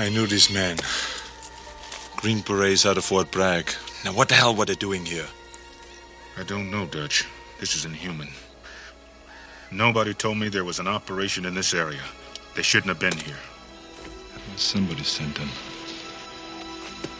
I knew these men. Green Berets out of Fort Bragg. Now, what the hell were they doing here? I don't know, Dutch. This is inhuman. Nobody told me there was an operation in this area. They shouldn't have been here. Somebody sent them.